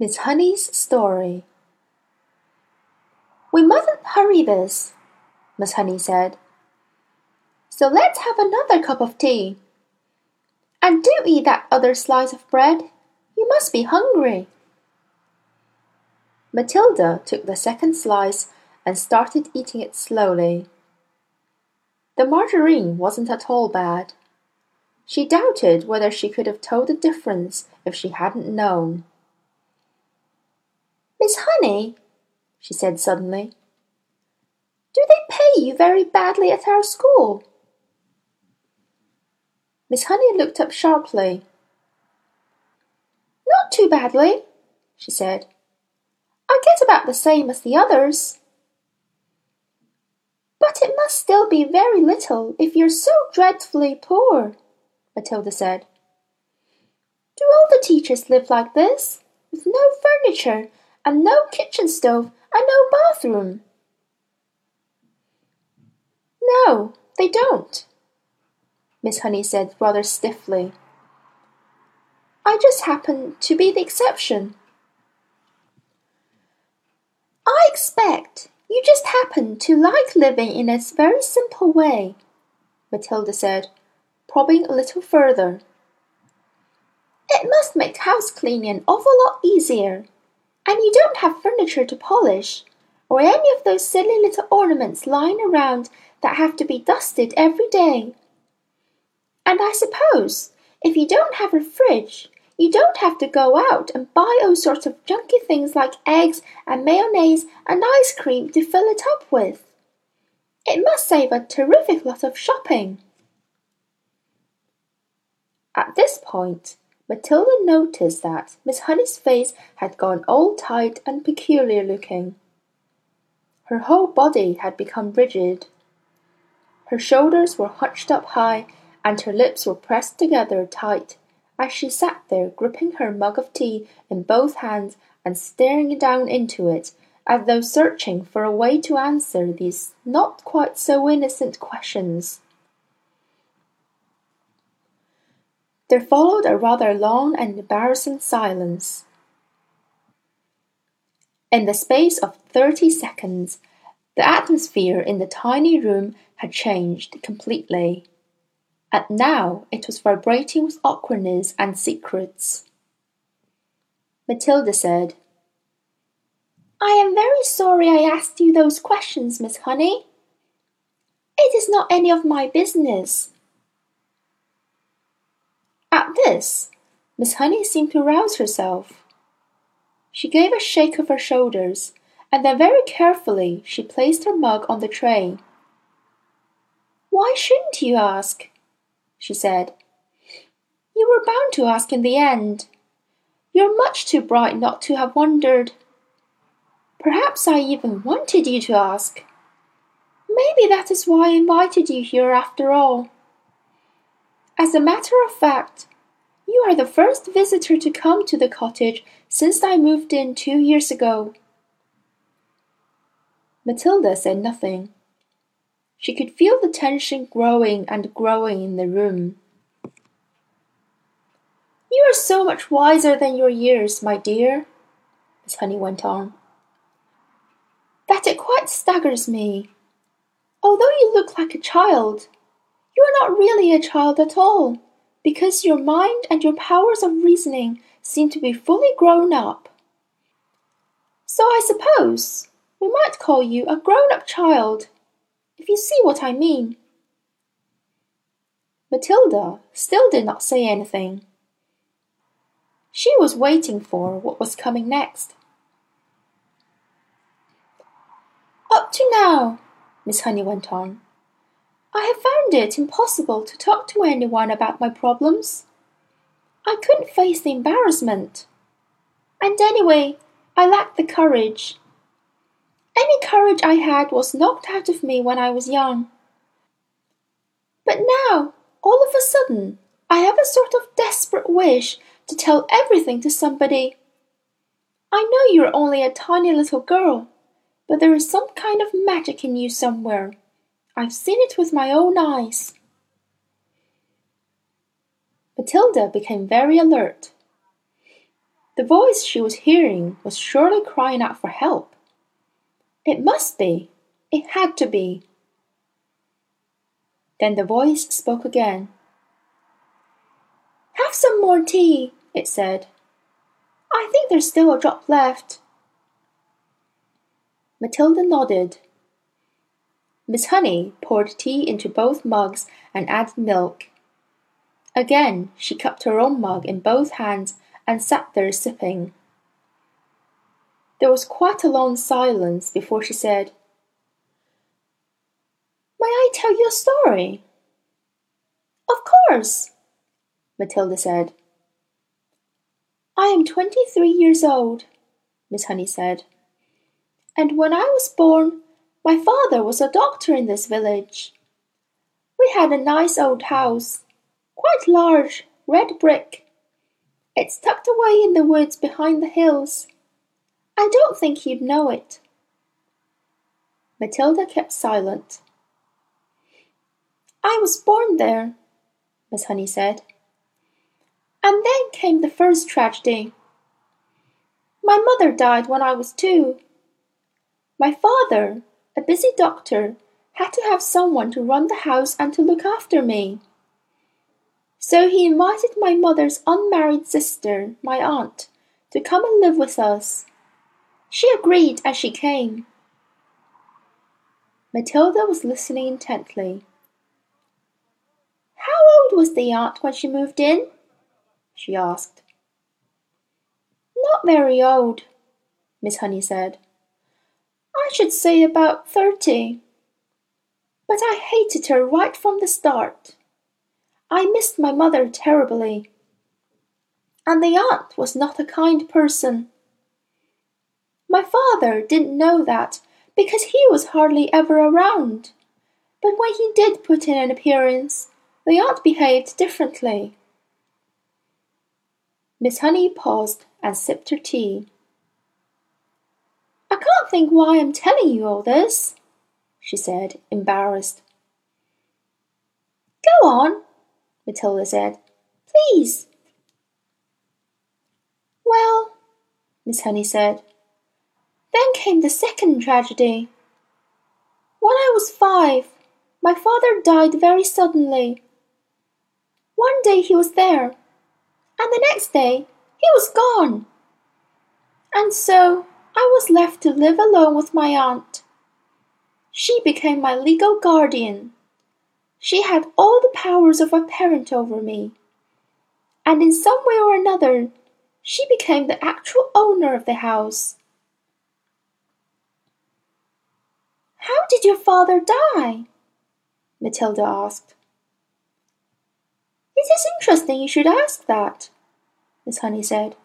Miss Honey's Story We mustn't hurry this, Miss Honey said. So let's have another cup of tea. And do eat that other slice of bread. You must be hungry. Matilda took the second slice and started eating it slowly. The margarine wasn't at all bad. She doubted whether she could have told the difference if she hadn't known. Miss Honey, she said suddenly, do they pay you very badly at our school? Miss Honey looked up sharply. Not too badly, she said. I get about the same as the others. But it must still be very little if you're so dreadfully poor, Matilda said. Do all the teachers live like this, with no furniture and no kitchen stove and no bathroom? No, they don't, Miss Honey said rather stiffly. I just happen to be the exception. I expect you just happen to like living in a very simple way, Matilda said, probing a little further. It must make house cleaning an awful lot easier, and you don't have furniture to polish, or any of those silly little ornaments lying around that have to be dusted every day. And I suppose if you don't have a fridge, you don't have to go out and buy all sorts of junky things like eggs and mayonnaise and ice cream to fill it up with. It must save a terrific lot of shopping. At this point, Matilda noticed that Miss Honey's face had gone all tight and peculiar looking. Her whole body had become rigid. Her shoulders were hunched up high and her lips were pressed together tight as she sat there gripping her mug of tea in both hands and staring down into it as though searching for a way to answer these not quite so innocent questions. There followed a rather long and embarrassing silence. In the space of thirty seconds, the atmosphere in the tiny room had changed completely and now it was vibrating with awkwardness and secrets. Matilda said, I am very sorry I asked you those questions, Miss Honey. It is not any of my business. This, Miss Honey seemed to rouse herself. She gave a shake of her shoulders, and then very carefully she placed her mug on the tray. Why shouldn't you ask? she said. You were bound to ask in the end. You're much too bright not to have wondered. Perhaps I even wanted you to ask. Maybe that is why I invited you here after all. As a matter of fact, you are the first visitor to come to the cottage since I moved in two years ago. Matilda said nothing. She could feel the tension growing and growing in the room. You are so much wiser than your years, my dear, Miss Honey went on, that it quite staggers me. Although you look like a child, you are not really a child at all, because your mind and your powers of reasoning seem to be fully grown up. So I suppose we might call you a grown up child if you see what I mean. Matilda still did not say anything. She was waiting for what was coming next. Up to now, Miss Honey went on, I have found it impossible to talk to anyone about my problems. I couldn't face the embarrassment. And anyway, I lacked the courage. Any courage I had was knocked out of me when I was young. But now, all of a sudden, I have a sort of desperate wish to tell everything to somebody. I know you're only a tiny little girl, but there is some kind of magic in you somewhere. I've seen it with my own eyes. Matilda became very alert. The voice she was hearing was surely crying out for help. It must be. It had to be. Then the voice spoke again. Have some more tea, it said. I think there's still a drop left. Matilda nodded. Miss Honey poured tea into both mugs and added milk. Again she cupped her own mug in both hands and sat there sipping. There was quite a long silence before she said, May I tell you a story? Of course, Matilda said. I am twenty three years old, Miss Honey said. And when I was born, my father was a doctor in this village. We had a nice old house, quite large, red brick. It's tucked away in the woods behind the hills. I don't think you'd know it. Matilda kept silent. I was born there, Miss Honey said. And then came the first tragedy. My mother died when I was two. My father, a busy doctor, had to have someone to run the house and to look after me. So he invited my mother's unmarried sister, my aunt, to come and live with us. She agreed and she came. Matilda was listening intently. How old was the aunt when she moved in? she asked. Not very old, Miss Honey said. I should say about thirty. But I hated her right from the start. I missed my mother terribly. And the aunt was not a kind person. My father didn't know that because he was hardly ever around. But when he did put in an appearance, the aunt behaved differently. Miss Honey paused and sipped her tea. Think why I'm telling you all this, she said, embarrassed. Go on, Matilda said. Please. Well, Miss Honey said, then came the second tragedy. When I was five, my father died very suddenly. One day he was there, and the next day he was gone. And so I was left to live alone with my aunt. She became my legal guardian. She had all the powers of a parent over me. And in some way or another, she became the actual owner of the house. How did your father die? Matilda asked. It is interesting you should ask that, Miss Honey said.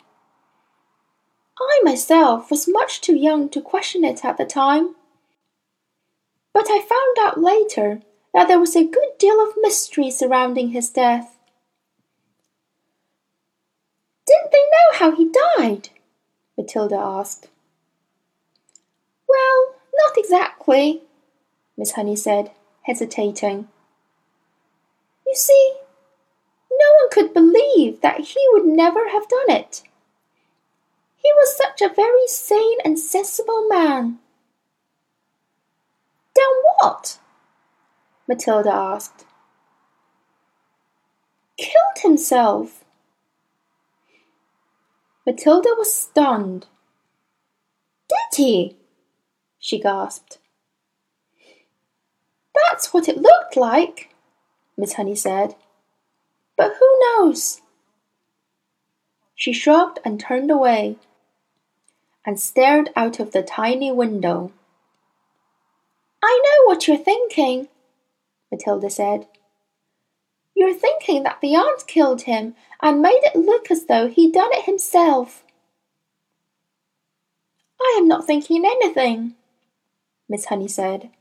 I myself was much too young to question it at the time. But I found out later that there was a good deal of mystery surrounding his death. Didn't they know how he died? Matilda asked. Well, not exactly, Miss Honey said, hesitating. You see, no one could believe that he would never have done it. Such a very sane and sensible man. Done what? Matilda asked. Killed himself. Matilda was stunned. Did he? she gasped. That's what it looked like, Miss Honey said. But who knows? She shrugged and turned away and stared out of the tiny window. I know what you're thinking, Matilda said. You're thinking that the aunt killed him and made it look as though he'd done it himself. I am not thinking anything, Miss Honey said.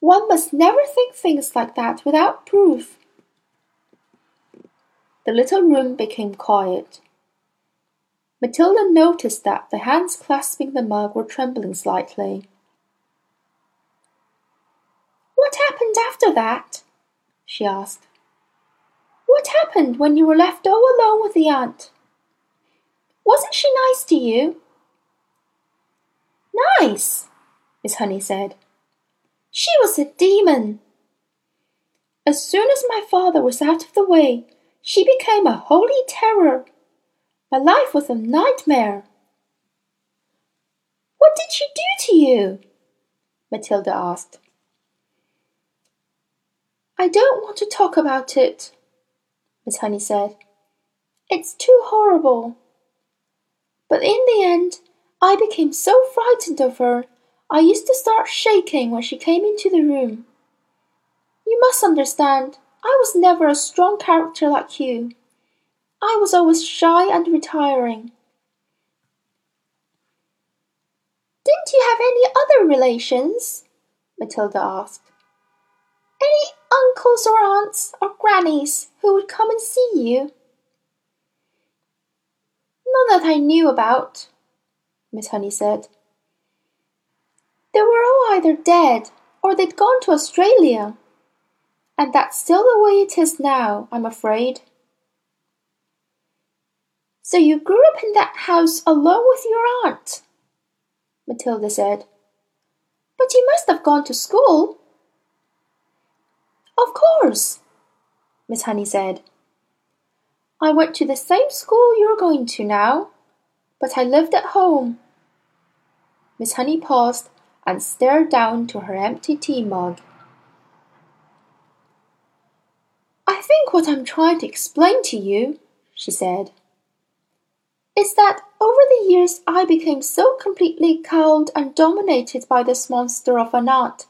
One must never think things like that without proof. The little room became quiet. Matilda noticed that the hands clasping the mug were trembling slightly. What happened after that? she asked. What happened when you were left all alone with the aunt? Wasn't she nice to you? Nice, Miss Honey said. She was a demon. As soon as my father was out of the way, she became a holy terror. My life was a nightmare. What did she do to you? Matilda asked. I don't want to talk about it, Miss Honey said. It's too horrible. But in the end, I became so frightened of her, I used to start shaking when she came into the room. You must understand, I was never a strong character like you. I was always shy and retiring. Didn't you have any other relations? Matilda asked. Any uncles or aunts or grannies who would come and see you? None that I knew about, Miss Honey said. They were all either dead or they'd gone to Australia. And that's still the way it is now, I'm afraid. So you grew up in that house alone with your aunt? Matilda said. But you must have gone to school. Of course, Miss Honey said. I went to the same school you're going to now, but I lived at home. Miss Honey paused and stared down to her empty tea mug. I think what I'm trying to explain to you, she said, is that over the years I became so completely cowed and dominated by this monster of an aunt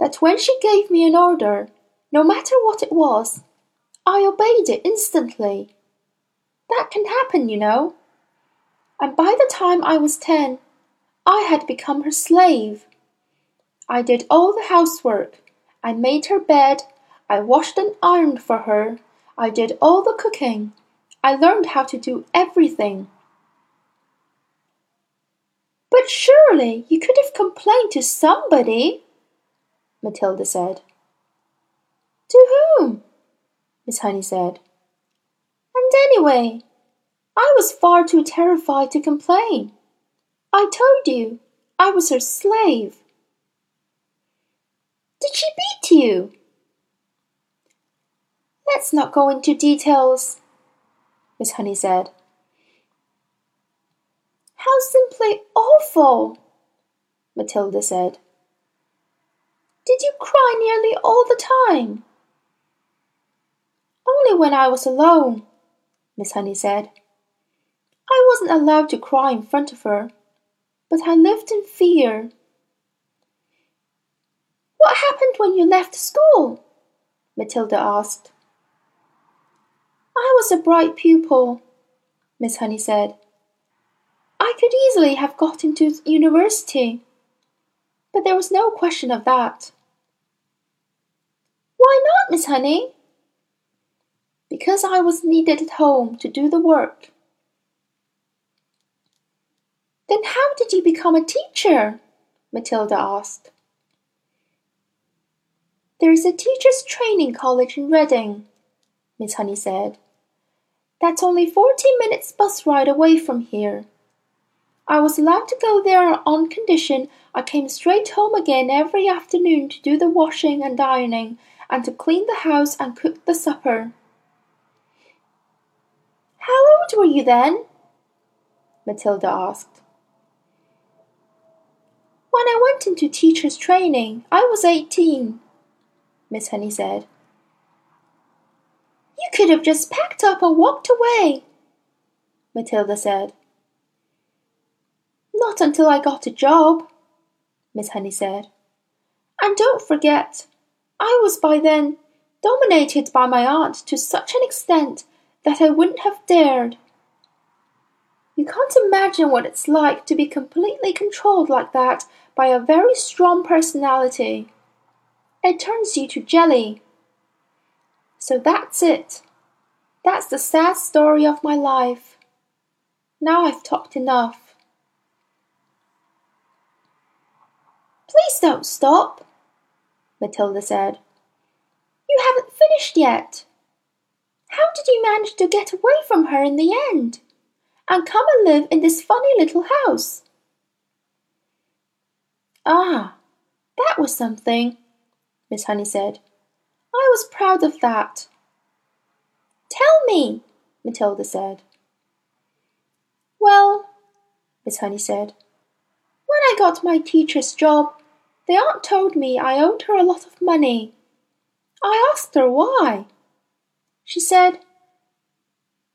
that when she gave me an order, no matter what it was, I obeyed it instantly. That can happen, you know. And by the time I was ten, I had become her slave. I did all the housework. I made her bed. I washed and ironed for her. I did all the cooking. I learned how to do everything. But surely you could have complained to somebody, Matilda said. To whom? Miss Honey said. And anyway, I was far too terrified to complain. I told you I was her slave. Did she beat you? Let's not go into details, Miss Honey said. How simply awful, Matilda said. Did you cry nearly all the time? Only when I was alone, Miss Honey said. I wasn't allowed to cry in front of her, but I lived in fear. What happened when you left school? Matilda asked. I was a bright pupil, Miss Honey said. Could easily have got into university, but there was no question of that. Why not, Miss Honey? Because I was needed at home to do the work. Then how did you become a teacher? Matilda asked. There is a teacher's training college in Reading, Miss Honey said. That's only fourteen minutes bus ride away from here. I was allowed to go there on condition I came straight home again every afternoon to do the washing and ironing, and to clean the house and cook the supper. How old were you then? Matilda asked. When I went into teacher's training, I was eighteen. Miss Honey said. You could have just packed up and walked away, Matilda said. Not until I got a job, Miss Honey said. And don't forget, I was by then dominated by my aunt to such an extent that I wouldn't have dared. You can't imagine what it's like to be completely controlled like that by a very strong personality. It turns you to jelly. So that's it. That's the sad story of my life. Now I've talked enough. Please don't stop, Matilda said. You haven't finished yet. How did you manage to get away from her in the end? and come and live in this funny little house. Ah, that was something, Miss Honey said. I was proud of that. Tell me, Matilda said. Well, Miss Honey said, when I got my teacher's job, the aunt told me I owed her a lot of money. I asked her why. She said,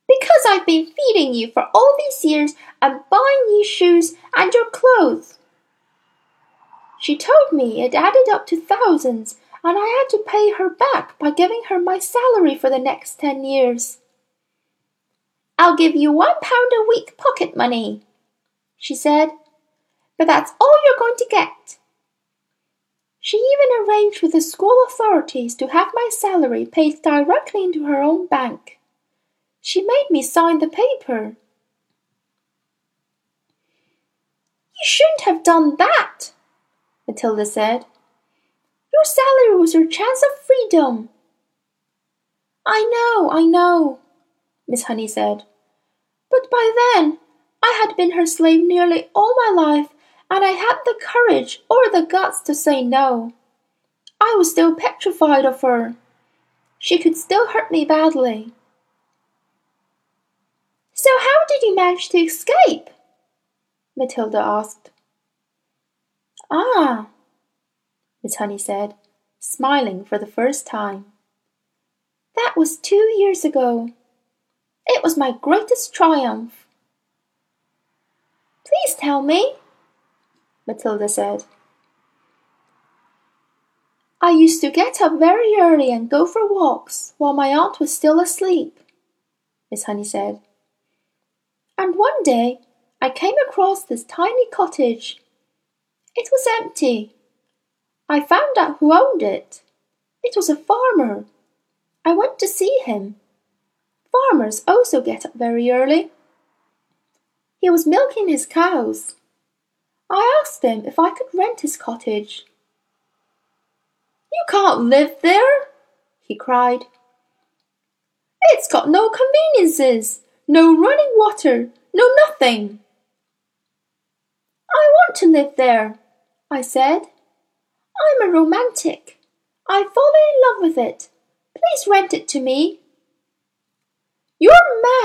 Because I've been feeding you for all these years and buying you shoes and your clothes. She told me it added up to thousands and I had to pay her back by giving her my salary for the next ten years. I'll give you one pound a week pocket money, she said, but that's all you're going to get. She even arranged with the school authorities to have my salary paid directly into her own bank. She made me sign the paper. You shouldn't have done that, Matilda said. Your salary was your chance of freedom. I know, I know, Miss Honey said. But by then I had been her slave nearly all my life, and I had the courage or the guts to say no. I was still petrified of her. She could still hurt me badly. So how did you manage to escape? Matilda asked. Ah, Miss Honey said, smiling for the first time. That was two years ago. It was my greatest triumph. Please tell me, Matilda said. I used to get up very early and go for walks while my aunt was still asleep, Miss Honey said. And one day I came across this tiny cottage. It was empty I found out who owned it. It was a farmer. I went to see him. Farmers also get up very early. He was milking his cows. I asked him if I could rent his cottage. You can't live there, he cried. It's got no conveniences, no running water, no nothing. I want to live there, I said. I'm a romantic. I've fallen in love with it. Please rent it to me. You're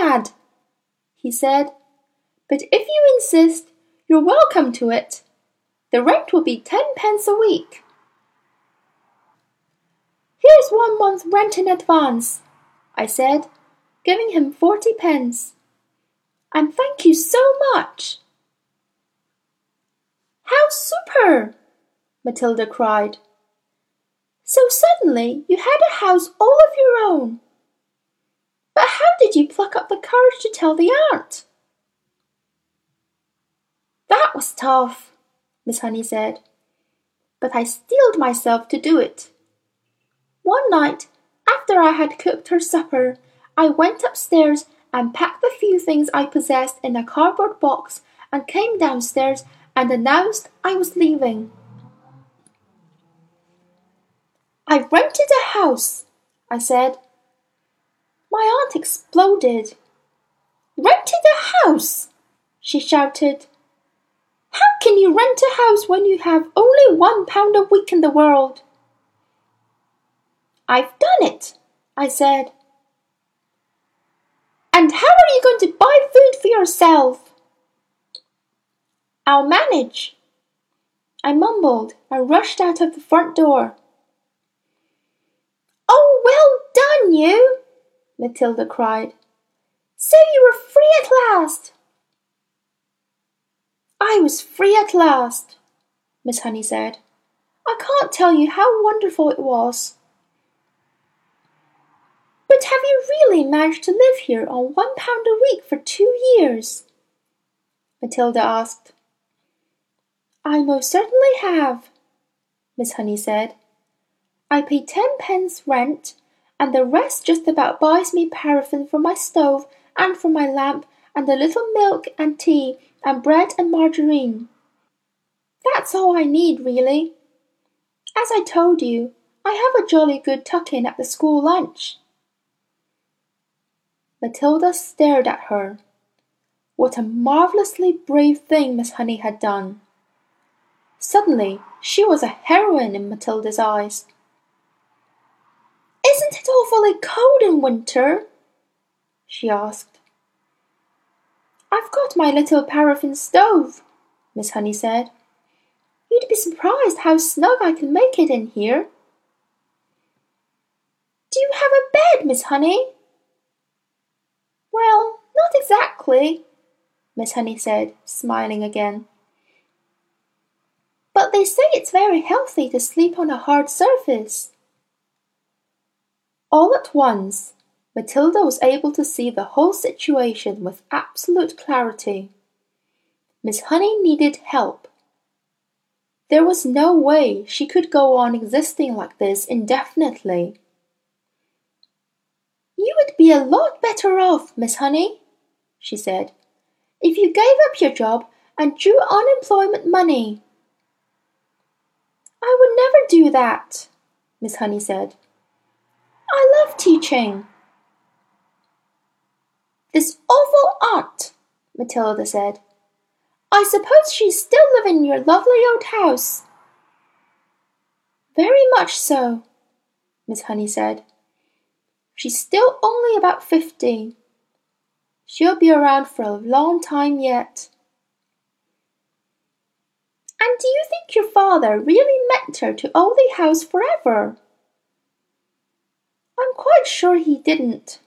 mad, he said. But if you insist, you're welcome to it. The rent will be ten pence a week. Here's one month's rent in advance, I said, giving him forty pence. And thank you so much. How super! Matilda cried. So suddenly you had a house all of your own. But how did you pluck up the courage to tell the aunt? That was tough, Miss Honey said, but I steeled myself to do it. One night, after I had cooked her supper, I went upstairs and packed the few things I possessed in a cardboard box and came downstairs and announced I was leaving. I've rented a house, I said. My aunt exploded. Rented a house? she shouted. You rent a house when you have only one pound a week in the world? I've done it, I said. And how are you going to buy food for yourself? I'll manage. I mumbled and rushed out of the front door. Oh, well done, you! Matilda cried. So you were free at last! I was free at last, Miss Honey said. I can't tell you how wonderful it was. But have you really managed to live here on one pound a week for two years? Matilda asked. I most certainly have, Miss Honey said. I pay ten pence rent, and the rest just about buys me paraffin for my stove and for my lamp, and a little milk and tea and bread and margarine. That's all I need, really. As I told you, I have a jolly good tuck in at the school lunch. Matilda stared at her. What a marvellously brave thing Miss Honey had done! Suddenly she was a heroine in Matilda's eyes. Isn't it awfully cold in winter? she asked. I've got my little paraffin stove, Miss Honey said. You'd be surprised how snug I can make it in here. Do you have a bed, Miss Honey? Well, not exactly, Miss Honey said, smiling again. But they say it's very healthy to sleep on a hard surface. All at once, Matilda was able to see the whole situation with absolute clarity. Miss Honey needed help. There was no way she could go on existing like this indefinitely. You would be a lot better off, Miss Honey, she said, if you gave up your job and drew unemployment money. I would never do that, Miss Honey said. I love teaching. This awful aunt, Matilda said. I suppose she's still living in your lovely old house. Very much so, Miss Honey said. She's still only about fifteen. She'll be around for a long time yet. And do you think your father really meant her to own the house forever? I'm quite sure he didn't,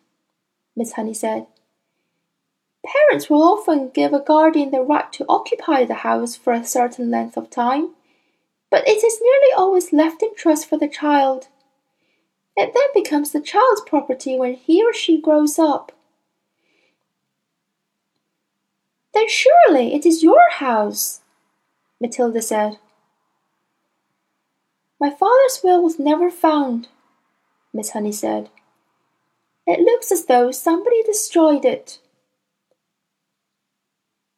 Miss Honey said. Parents will often give a guardian the right to occupy the house for a certain length of time, but it is nearly always left in trust for the child. It then becomes the child's property when he or she grows up. Then surely it is your house, Matilda said. My father's will was never found, Miss Honey said. It looks as though somebody destroyed it.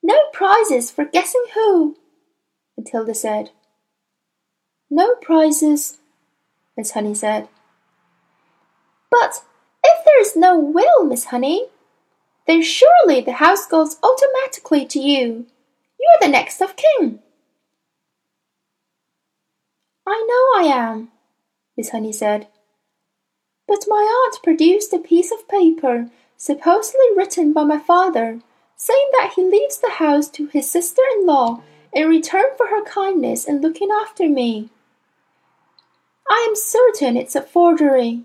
No prizes for guessing who, Matilda said. No prizes, Miss Honey said. But if there is no will, Miss Honey, then surely the house goes automatically to you. You are the next of kin. I know I am, Miss Honey said. But my aunt produced a piece of paper, supposedly written by my father, saying that he leaves the house to his sister in law in return for her kindness in looking after me. I am certain it's a forgery,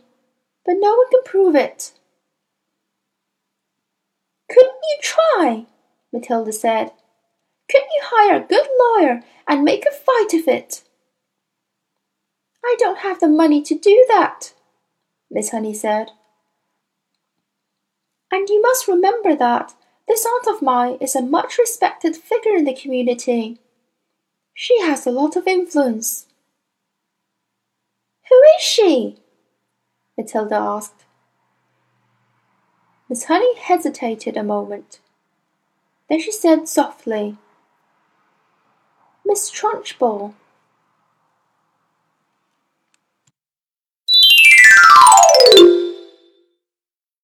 but no one can prove it. Couldn't you try? Matilda said. Couldn't you hire a good lawyer and make a fight of it? I don't have the money to do that, Miss Honey said. And you must remember that this aunt of mine is a much respected figure in the community. She has a lot of influence. Who is she? Matilda asked. Miss Honey hesitated a moment. Then she said softly, Miss Trunchbull.